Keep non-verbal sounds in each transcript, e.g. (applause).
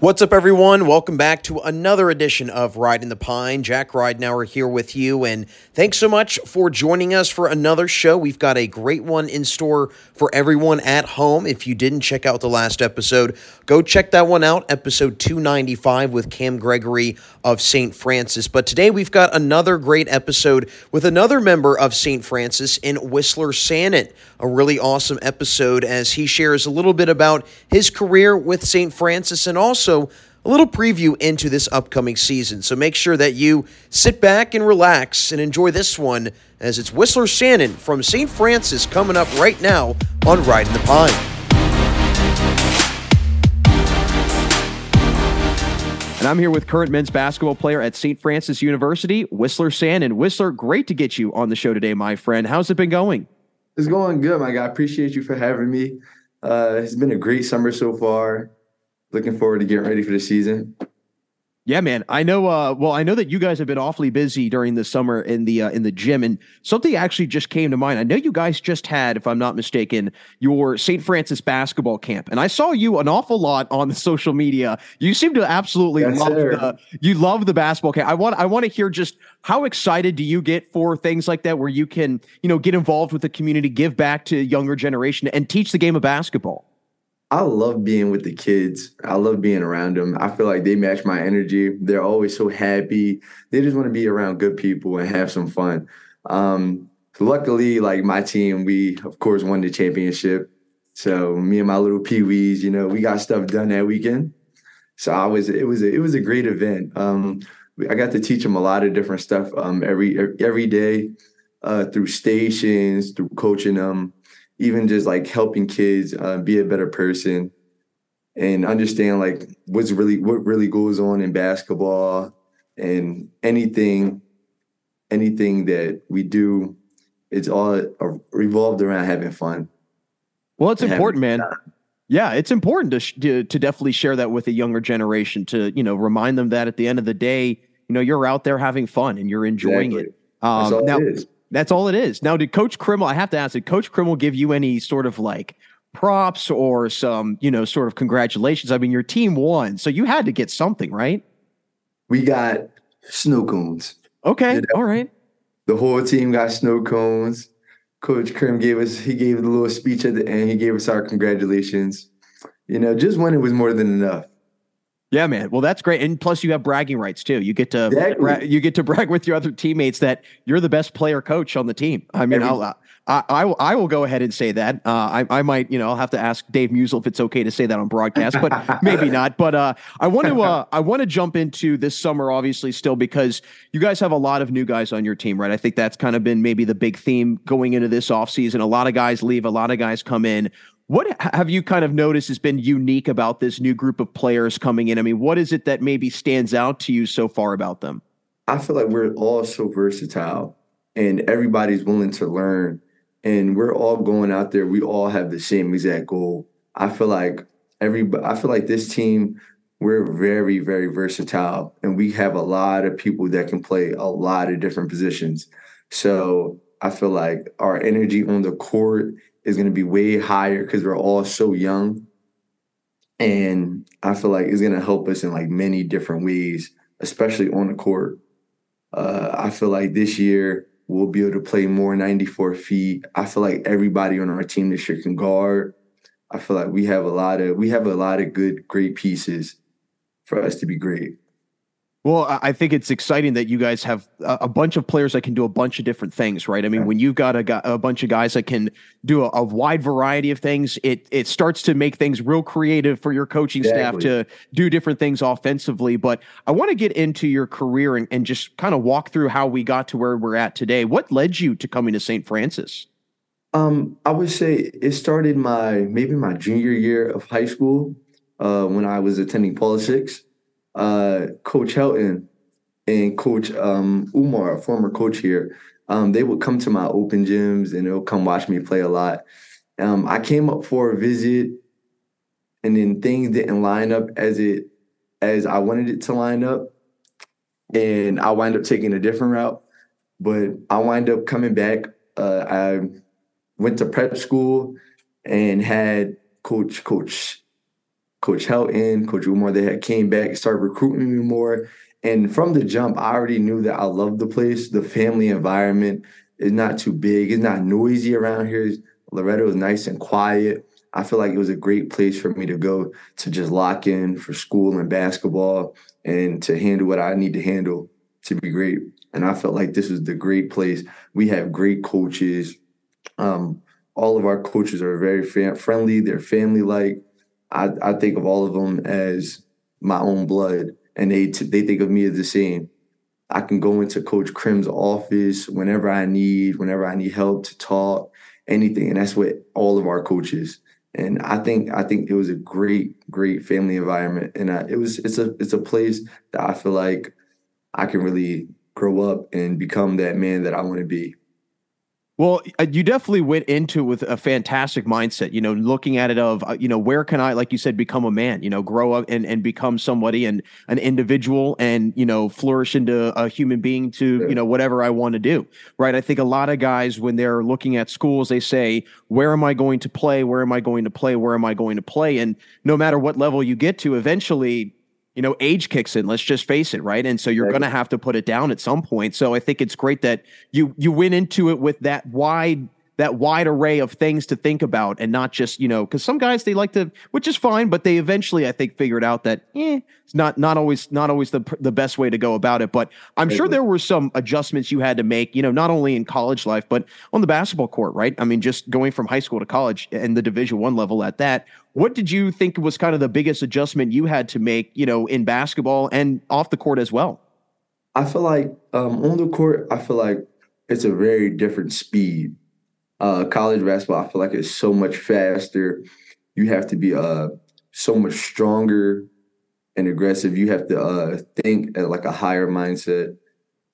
What's up, everyone? Welcome back to another edition of Riding the Pine. Jack Ridenour here with you, and thanks so much for joining us for another show. We've got a great one in store for everyone at home. If you didn't check out the last episode, go check that one out, episode 295 with Cam Gregory of St. Francis. But today we've got another great episode with another member of St. Francis in Wisler Sanon. A really awesome episode as he shares a little bit about his career with St. Francis and also a little preview into this upcoming season. So make sure that you sit back and relax and enjoy this one as it's Wisler Sanon from St. Francis coming up right now on Riding the Pine. And I'm here with current men's basketball player at St. Francis University, Wisler Sanon. Wisler, great to get you on the show today, my friend. How's it been going? It's going good, my guy. Appreciate you for having me. Uh, it's been a great summer so far looking forward to getting ready for the season. Yeah, man. I know. Uh, well, I know that you guys have been awfully busy during the summer in the uh, in the gym, and something actually just came to mind. I know you guys just had, if I'm not mistaken, your St. Francis basketball camp, and I saw you an awful lot on the (laughs) social media. You seem to absolutely yes, love sir. the you love the basketball camp. I want I want to hear just how excited do you get for things like that, where you can you know get involved with the community, give back to younger generation, and teach the game of basketball. I love being with the kids. I love being around them. I feel like they match my energy. They're always so happy. They just want to be around good people and have some fun. Um, luckily, like my team, we of course won the championship. So me and my little peewees, you know, we got stuff done that weekend. So I was, it was, a, it was a great event. Um, I got to teach them a lot of different stuff um, every every day uh, through stations, through coaching them even just like helping kids uh, be a better person and understand like what's really what really goes on in basketball and anything anything that we do it's all revolved around having fun. Well it's important man. yeah it's important to, sh- to to definitely share that with a younger generation to you know remind them that at the end of the day you know you're out there having fun and you're enjoying exactly. it um, now it that's all it is. Now, did Coach Krimmel? I have to ask, did Coach Krimmel give you any sort of like props or some, you know, sort of congratulations? I mean, your team won, so you had to get something, right? We got snow cones. Okay, you know? all right. The whole team got snow cones. Coach Krim gave us, he gave a little speech at the end. He gave us our congratulations. You know, just winning was more than enough. Yeah, man. Well, that's great, and plus you have bragging rights too. You get to exactly. you get to brag with your other teammates that you're the best player coach on the team. I mean, Every- I'll, I, I, will, I will go ahead and say that. Uh, I, I might, you know, I'll have to ask Dave Musel if it's okay to say that on broadcast, but (laughs) maybe not. But uh, I want to, uh, I want to jump into this summer, obviously, still because you guys have a lot of new guys on your team, right? I think that's kind of been maybe the big theme going into this offseason. A lot of guys leave, a lot of guys come in. What have you kind of noticed has been unique about this new group of players coming in? I mean, what is it that maybe stands out to you so far about them? I feel like we're all so versatile and everybody's willing to learn and we're all going out there. We all have the same exact goal. I feel like every I feel like this team we're very very versatile and we have a lot of people that can play a lot of different positions. So, I feel like our energy on the court is going to be way higher because we're all so young. And I feel like it's going to help us in like many different ways, especially on the court. Uh, I feel like this year we'll be able to play more 94 feet. I feel like everybody on our team this year can guard. I feel like we have a lot of we have a lot of good, great pieces for us to be great. Well, I think it's exciting that you guys have a bunch of players that can do a bunch of different things, right? I mean, when you've got a, a bunch of guys that can do a, a, wide variety of things, it it starts to make things real creative for your coaching exactly. staff to do different things offensively. But I want to get into your career and, and just kind of walk through how we got to where we're at today. What led you to coming to St. Francis? Um, I would say it started my maybe my junior year of high school uh, when I was attending politics uh, Coach Helton and Coach um, Umar, a former coach here, um, they would come to my open gyms and they'll come watch me play a lot. Um, I came up for a visit, and then things didn't line up as it as I wanted it to line up, and I wind up taking a different route. But I wind up coming back. Uh, I went to prep school and had Coach Coach Coach Helton, Coach Umar, they had came back, and started recruiting me more. And from the jump, I already knew that I loved the place. The family environment is not too big. It's not noisy around here. Loretto is nice and quiet. I feel like it was a great place for me to go to just lock in for school and basketball and to handle what I need to handle to be great. And I felt like this was the great place. We have great coaches. Um, all of our coaches are very fam- friendly. They're family like. I, I think of all of them as my own blood, and they t- they think of me as the same. I can go into Coach Krim's office whenever I need, whenever I need help to talk, anything, and that's what all of our coaches. And I think I think it was a great, great family environment, and I, it was it's a it's a place that I feel like I can really grow up and become that man that I want to be. Well, uh, you definitely went into it with a fantastic mindset, you know, looking at it of, uh, you know, where can I, like you said, become a man, you know, grow up and, and become somebody and an individual and, you know, flourish into a human being to, you know, whatever I want to do. Right. I think a lot of guys, when they're looking at schools, they say, where am I going to play? Where am I going to play? Where am I going to play? And no matter what level you get to, eventually you know, age kicks in. Let's just face it, right? And so you're going to have to put it down at some point. So I think it's great that you you went into it with that wide that wide array of things to think about and not just, you know, because some guys they like to, which is fine, but they eventually, I think, figured out that eh, it's not not always not always the the best way to go about it. But I'm sure there were some adjustments you had to make, you know, not only in college life, but on the basketball court, right? I mean, just going from high school to college and the division one level at that. What did you think was kind of the biggest adjustment you had to make, you know, in basketball and off the court as well? I feel like um, on the court, I feel like it's a very different speed uh, college basketball, I feel like it's so much faster. You have to be uh, so much stronger and aggressive. You have to uh, think at like a higher mindset.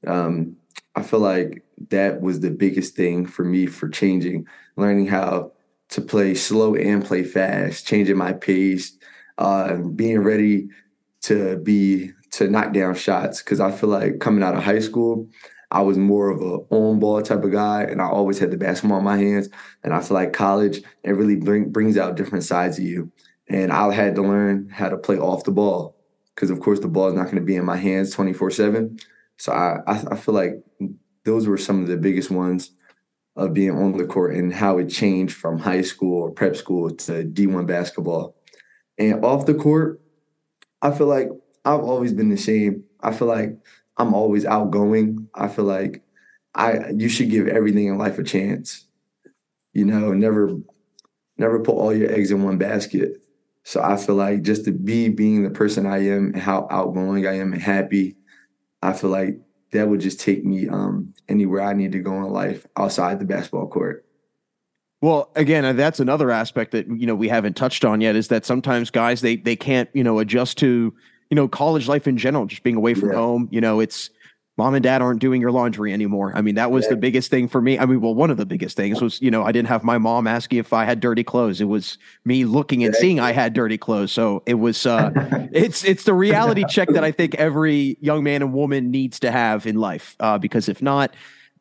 Um, I feel like that was the biggest thing for me for changing, learning how to play slow and play fast, changing my pace, uh, being ready to be to knock down shots. Because I feel like coming out of high school, I was more of a on ball type of guy, and I always had the basketball in my hands. And I feel like college it really bring, brings out different sides of you. And I had to learn how to play off the ball because, of course, the ball is not going to be in my hands twenty four seven. So I, I I feel like those were some of the biggest ones of being on the court and how it changed from high school or prep school to D1 basketball. And off the court, I feel like I've always been the same. I feel like I'm always outgoing. I feel like I you should give everything in life a chance. You know, never never put all your eggs in one basket. So I feel like just to be being the person I am how outgoing I am and happy, I feel like that would just take me um, anywhere I need to go in life outside the basketball court. Well, again, uh, that's another aspect that you know we haven't touched on yet is that sometimes guys they they can't you know adjust to you know, college life in general, just being away from yeah. home. You know, it's mom and dad aren't doing your laundry anymore. I mean, that was yeah. the biggest thing for me. I mean, well, one of the biggest things was, you know, I didn't have my mom asking if I had dirty clothes. It was me looking and seeing I had dirty clothes. So it was uh (laughs) it's it's the reality check that I (laughs) think every young man and woman needs to have in life. Uh, because if not,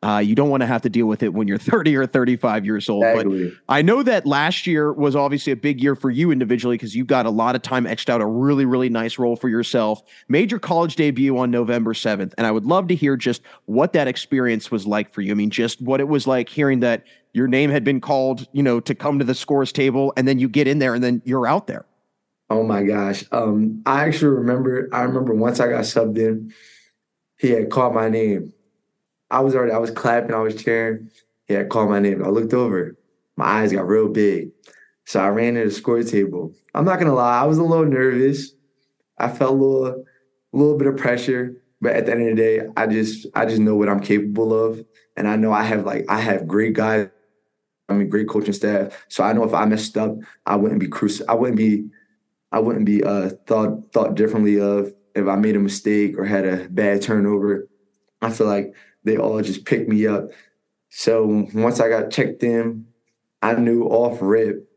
uh, you don't want to have to deal with it when you're (laughs) 30 or 35 years old. Exactly. But I know that last year was obviously a big year for you individually because you got a lot of time etched out a really, really nice role for yourself. Made your college debut on November 7th. And I would love to hear just what that experience was like for you. I mean, just what it was like hearing that your name had been called, you know, to come to the scores table and then you get in there and then you're out there. Oh my gosh. Um, I actually remember, I remember once I got subbed in, he had called my name I was already, I was clapping, I was cheering. Yeah, had called my name. I looked over, my eyes got real big. So I ran to the score table. I'm not gonna lie, I was a little nervous. I felt a little, a little bit of pressure, but at the end of the day, I just, I just know what I'm capable of, and I know I have like, I have great guys. I mean, great coaching staff. So I know if I messed up, I wouldn't be cruci- I wouldn't be, I wouldn't be uh, thought thought differently of if I made a mistake or had a bad turnover. I feel like they all just picked me up. So once I got checked in, I knew off rip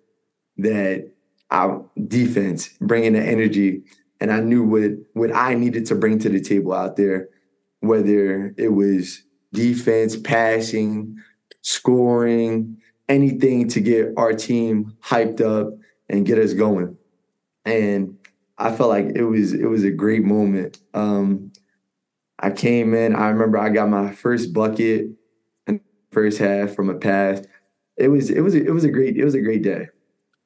that our defense bringing the energy, and I knew what what I needed to bring to the table out there, whether it was defense, passing, scoring, anything to get our team hyped up and get us going. And I felt like it was it was a great moment. Um, I came in. I remember I got my first bucket in first half from a pass. It was it was it was a great it was a great day.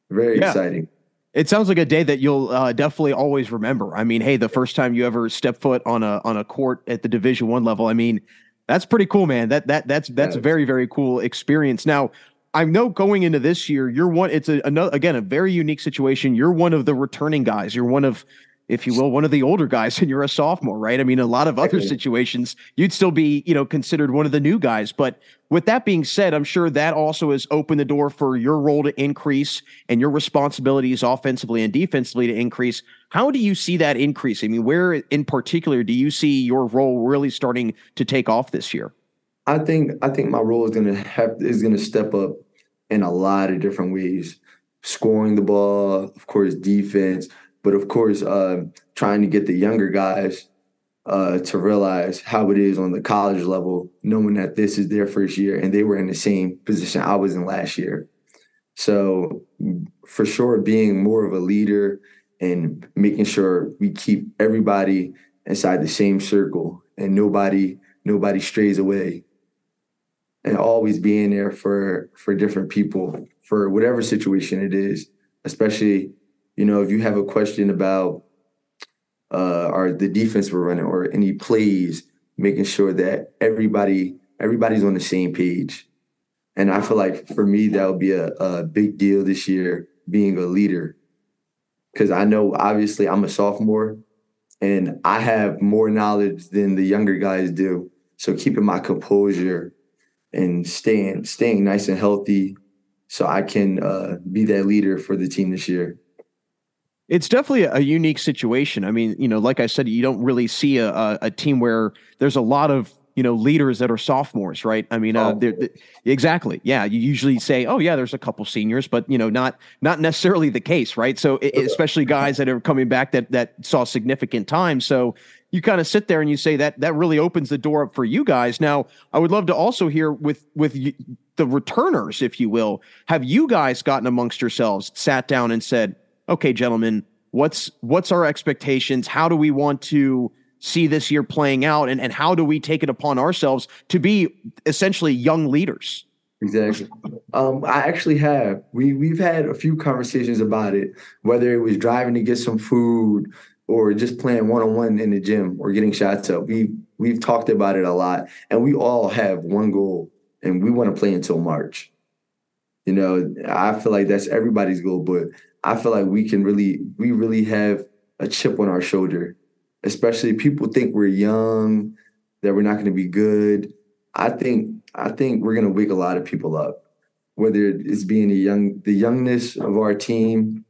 Very yeah. exciting. It sounds like a day that you'll uh, definitely always remember. I mean, hey, the first time you ever step foot on a on a court at the Division One level, I mean, that's pretty cool, man. That that that's that's a very very cool experience. Now, I know going into this year, you're one. It's a another again a very unique situation. You're one of the returning guys. You're one of if you will, one of the older guys (laughs) and you're a sophomore, right? I mean, a lot of other situations, you'd still be, you know, considered one of the new guys. But with that being said, I'm sure that also has opened the door for your role to increase and your responsibilities offensively and defensively to increase. How do you see that increase? I mean, where in particular do you see your role really starting to take off this year? I think I think my role is gonna have is gonna step up in a lot of different ways. Scoring the ball, of course, defense, but of course, uh, trying to get the younger guys uh, to realize how it is on the college level, knowing that this is their first year and they were in the same position I was in last year. So, for sure, being more of a leader and making sure we keep everybody inside the same circle and nobody nobody strays away and always being there for for different people for whatever situation it is especially you know, if you have a question about uh, or the defense we're running or any plays, making sure that everybody everybody's on the same page. And I feel like for me that would be a, a big deal this year, being a leader, because I know obviously I'm a sophomore, and I have more knowledge than the younger guys do. So keeping my composure and staying staying nice and healthy, so I can uh, be that leader for the team this year. It's definitely a unique situation. I mean, you know, like I said, you don't really see a, a, a team where there's a lot of you know leaders that are sophomores, right? I mean, uh, they're, they're, exactly. Yeah, you usually say, oh yeah, there's a couple seniors, but you know, not not necessarily the case, right? So it, especially guys that are coming back that that saw significant time. So you kind of sit there and you say that that really opens the door up for you guys. Now, I would love to also hear with with the returners, if you will, have you guys gotten amongst yourselves, sat down and said, okay, gentlemen, what's what's our expectations? How do we want to see this year playing out, and and how do we take it upon ourselves to be essentially young leaders? Exactly. Um, I actually have. We we've had a few conversations about it, whether it was driving to get some food or just playing one on one in the gym or getting shots up. We we've talked about it a lot, and we all have one goal, and we want to play until March. You know, I feel like that's everybody's goal, but I feel like we can really, we really have a chip on our shoulder. Especially people think we're young, that we're not going to be good. I think, I think we're going to wake a lot of people up. Whether it's being the young, the youngness of our team.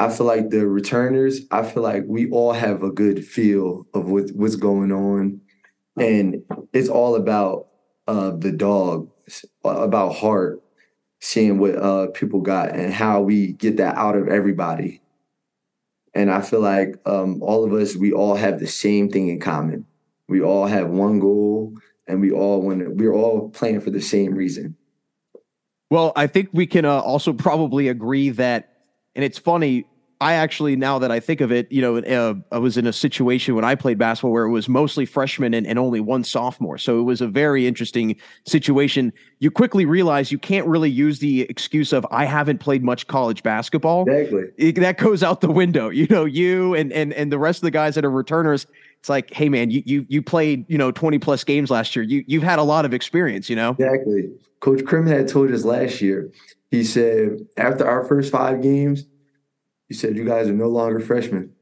I feel like the returners. I feel like we all have a good feel of what, what's going on, and it's all about uh, the dog, about heart, seeing what uh, people got and how we get that out of everybody. And I feel like um, all of us, we all have the same thing in common. We all have one goal, and we all want. To we're all playing for the same reason. Well, I think we can uh, also probably agree that, and it's funny I actually, now that I think of it, you know, uh, I was in a situation when I played basketball where it was mostly freshmen and, and, only one sophomore. So it was a very interesting situation. You quickly realize you can't really use the excuse of I haven't played much college basketball. Exactly. It, that goes out the window. (laughs) You know, you and and and the rest of the guys that are returners. It's like, hey man, you you you played you know twenty plus games last year. You you've had a lot of experience. You know. Exactly. Coach Krim had told us last year. He said after our first five games he said, You guys are no longer freshmen.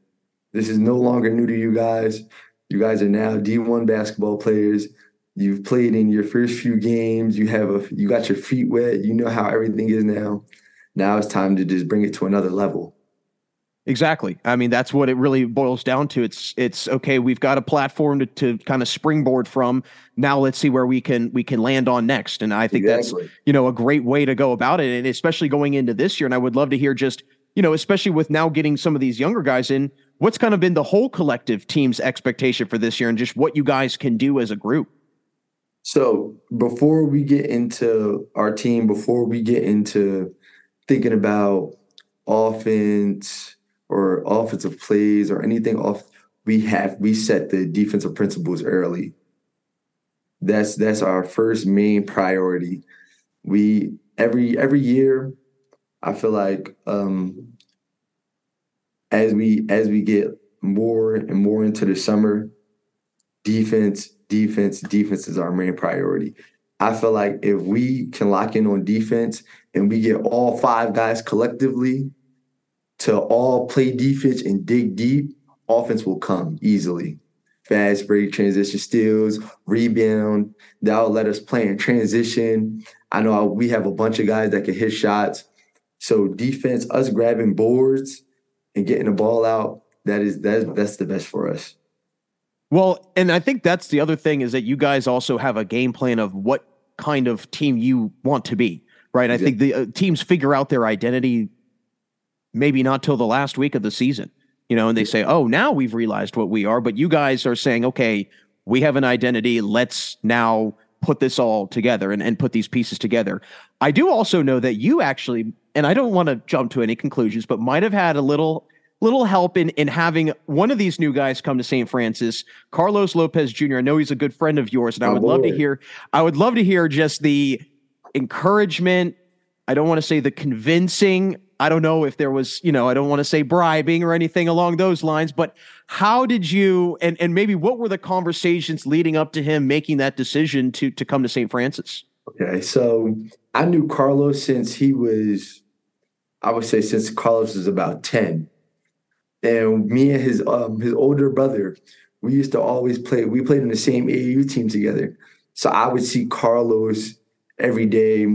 This is no longer new to you guys. You guys are now D1 basketball players. You've played in your first few games. You have a you got your feet wet. You know how everything is now. Now it's time to just bring it to another level. Exactly. I mean, that's what it really boils down to. It's it's okay. We've got a platform to, to kind of springboard from. Now let's see where we can we can land on next. And I think exactly. that's you know a great way to go about it. And especially going into this year. And I would love to hear just you know, especially with now getting some of these younger guys in, what's kind of been the whole collective team's expectation for this year and just what you guys can do as a group? So before we get into our team, before we get into thinking about offense or offensive plays or anything off, we have we set the defensive principles early. That's that's our first main priority. We every every year, I feel like um, as we as we get more and more into the summer, defense, defense, defense is our main priority. I feel like if we can lock in on defense and we get all five guys collectively to all play defense and dig deep, offense will come easily. Fast break, transition steals, rebound. That'll let us play in transition. I know we have a bunch of guys that can hit shots. So defense, us grabbing boards and getting the ball out, that is that that's the best for us. Well, and I think that's the other thing is that you guys also have a game plan of what kind of team you want to be, right? I think the uh, teams figure out their identity maybe not till the last week of the season, you know, and they say, "Oh, now we've realized what we are." But you guys are saying, "Okay, we have an identity. Let's now put this all together and, and put these pieces together." I do also know that you actually, and I don't want to jump to any conclusions, but might have had a little little help in in having one of these new guys come to St. Francis, Carlos Lopez Jr. I know he's a good friend of yours, and I oh, would love to hear. I would love to hear just the encouragement. I don't want to say the convincing. I don't know if there was, you know, I don't want to say bribing or anything along those lines, but how did you and and maybe what were the conversations leading up to him making that decision to to come to St. Francis? Okay, so I knew Carlos since he was, I would say, since Carlos was about ten and me and his um his older brother, we used to always play. We played in the same AAU team together. So I would see Carlos every day.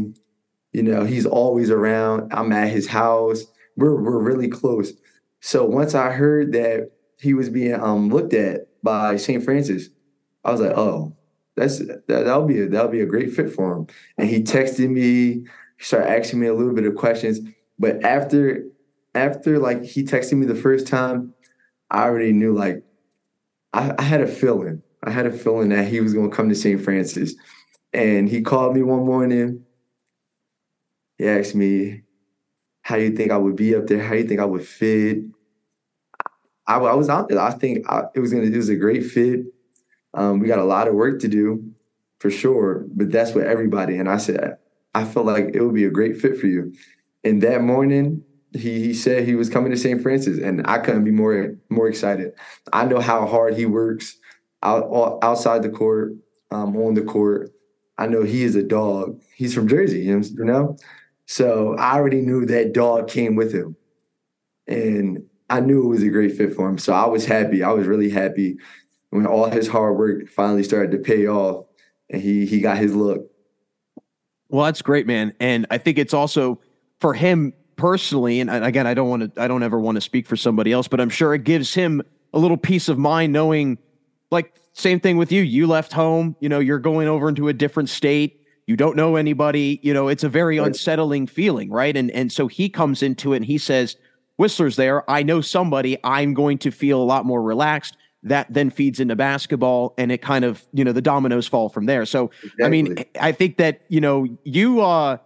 You know, he's always around. I'm at his house. We're we're really close. So once I heard that he was being um looked at by St. Francis, I was like, oh, that's that that'll be a that'll be a great fit for him. And he texted me, started asking me a little bit of questions. But after after like he texted me the first time, I already knew like I, I had a feeling. I had a feeling that he was gonna come to St. Francis. And he called me one morning. He asked me, how you think I would be up there? How you think I would fit? I, I was out there. I think I, it was gonna it was a great fit. Um, we got a lot of work to do for sure, but that's what everybody. And I said, I felt like it would be a great fit for you. And that morning, he, he said he was coming to St. Francis, and I couldn't be more more excited. I know how hard he works out, outside the court, um, on the court. I know he is a dog. He's from Jersey, you know. So I already knew that dog came with him, and I knew it was a great fit for him. So I was happy. I was really happy when all his hard work finally started to pay off, and he he got his look. Well, that's great, man. And I think it's also for him personally, and again, I don't want to, I don't ever want to speak for somebody else, but I'm sure it gives him a little peace of mind knowing, like, same thing with you. You left home, you know, you're going over into a different state. You don't know anybody, you know, it's a very unsettling feeling, right? And and so he comes into it and he says, Wisler's there. I know somebody. I'm going to feel a lot more relaxed. That then feeds into basketball and it kind of, you know, the dominoes fall from there. So, exactly. I mean, I think that, you know, you, uh,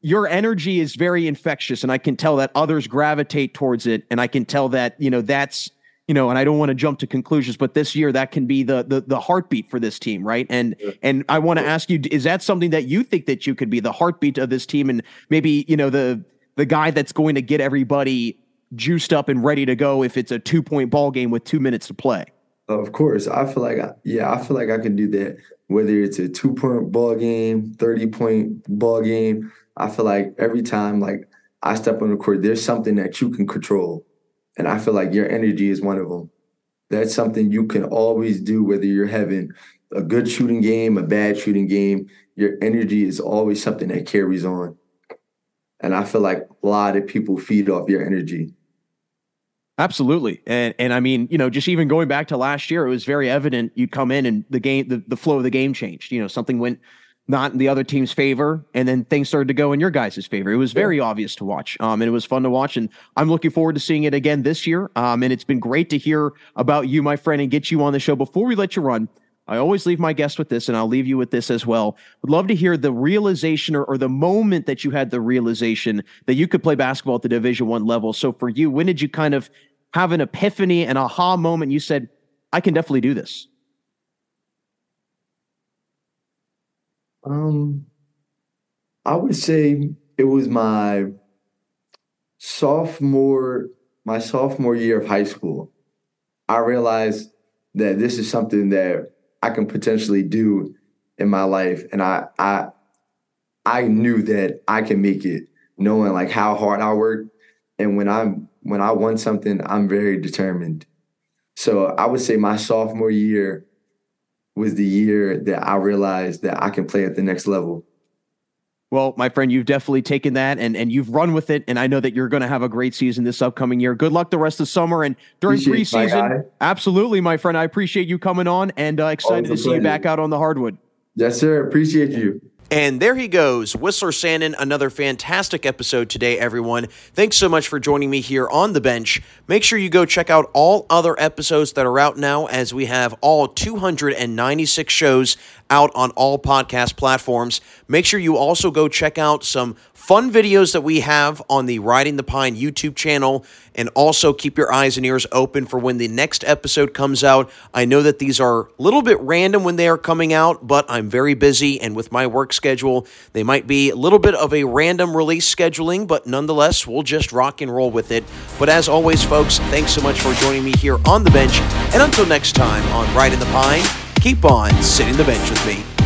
your energy is very infectious and i can tell that others gravitate towards it and i can tell that you know that's you know and i don't want to jump to conclusions but this year that can be the the, the heartbeat for this team right? And yeah. and i want to ask you is that something that you think that you could be the heartbeat of this team? And maybe you know the the guy that's going to get everybody juiced up and ready to go if it's a two point ball game with two minutes to play? Of course i feel like I, yeah i feel like i can do that. Whether it's a two point ball game 30 point ball game I feel like every time like I step on the court, there's something that you can control. And I feel like your energy is one of them. That's something you can always do, whether you're having a good shooting game, a bad shooting game. Your energy is always something that carries on. And I feel like a lot of people feed off your energy. Absolutely. And and I mean, you know, just even going back to last year, it was very evident you'd come in and the game the, the flow of the game changed. You know, something went not in the other team's favor, and then things started to go in your guys' favor. It was very yeah. obvious to watch, um, and it was fun to watch. And I'm looking forward to seeing it again this year. Um, and it's been great to hear about you, my friend, and get you on the show. Before we let you run, I always leave my guests with this, and I'll leave you with this as well. Would love to hear the realization or, or the moment that you had the realization that you could play basketball at the Division One level. So for you, when did you kind of have an epiphany, an aha moment? You said, I can definitely do this. Um, I would say it was my sophomore my sophomore year of high school. I realized that this is something that I can potentially do in my life, and I I I knew that I can make it, knowing like how hard I work, and when I'm when I want something, I'm very determined. So I would say my sophomore year was the year that I realized that I can play at the next level. Well, my friend, you've definitely taken that and, and you've run with it. And I know that you're going to have a great season this upcoming year. Good luck the rest of summer and during appreciate preseason. Absolutely, my friend. I appreciate you coming on and uh, excited to see you back out on the hardwood. Yes, sir. Appreciate you. And there he goes, Wisler Sanon. Another fantastic episode today, everyone. Thanks so much for joining me here on the bench. Make sure you go check out all other episodes that are out now, as we have all 296 shows out on all podcast platforms. Make sure you also go check out some fun videos that we have on the Riding the Pine YouTube channel. And also keep your eyes and ears open for when the next episode comes out. I know that these are a little bit random when they are coming out, but I'm very busy. And with my work schedule, they might be a little bit of a random release scheduling, but nonetheless, we'll just rock and roll with it. But as always, folks, thanks so much for joining me here on the bench. And until next time on Riding the Pine, keep on sitting the bench with me.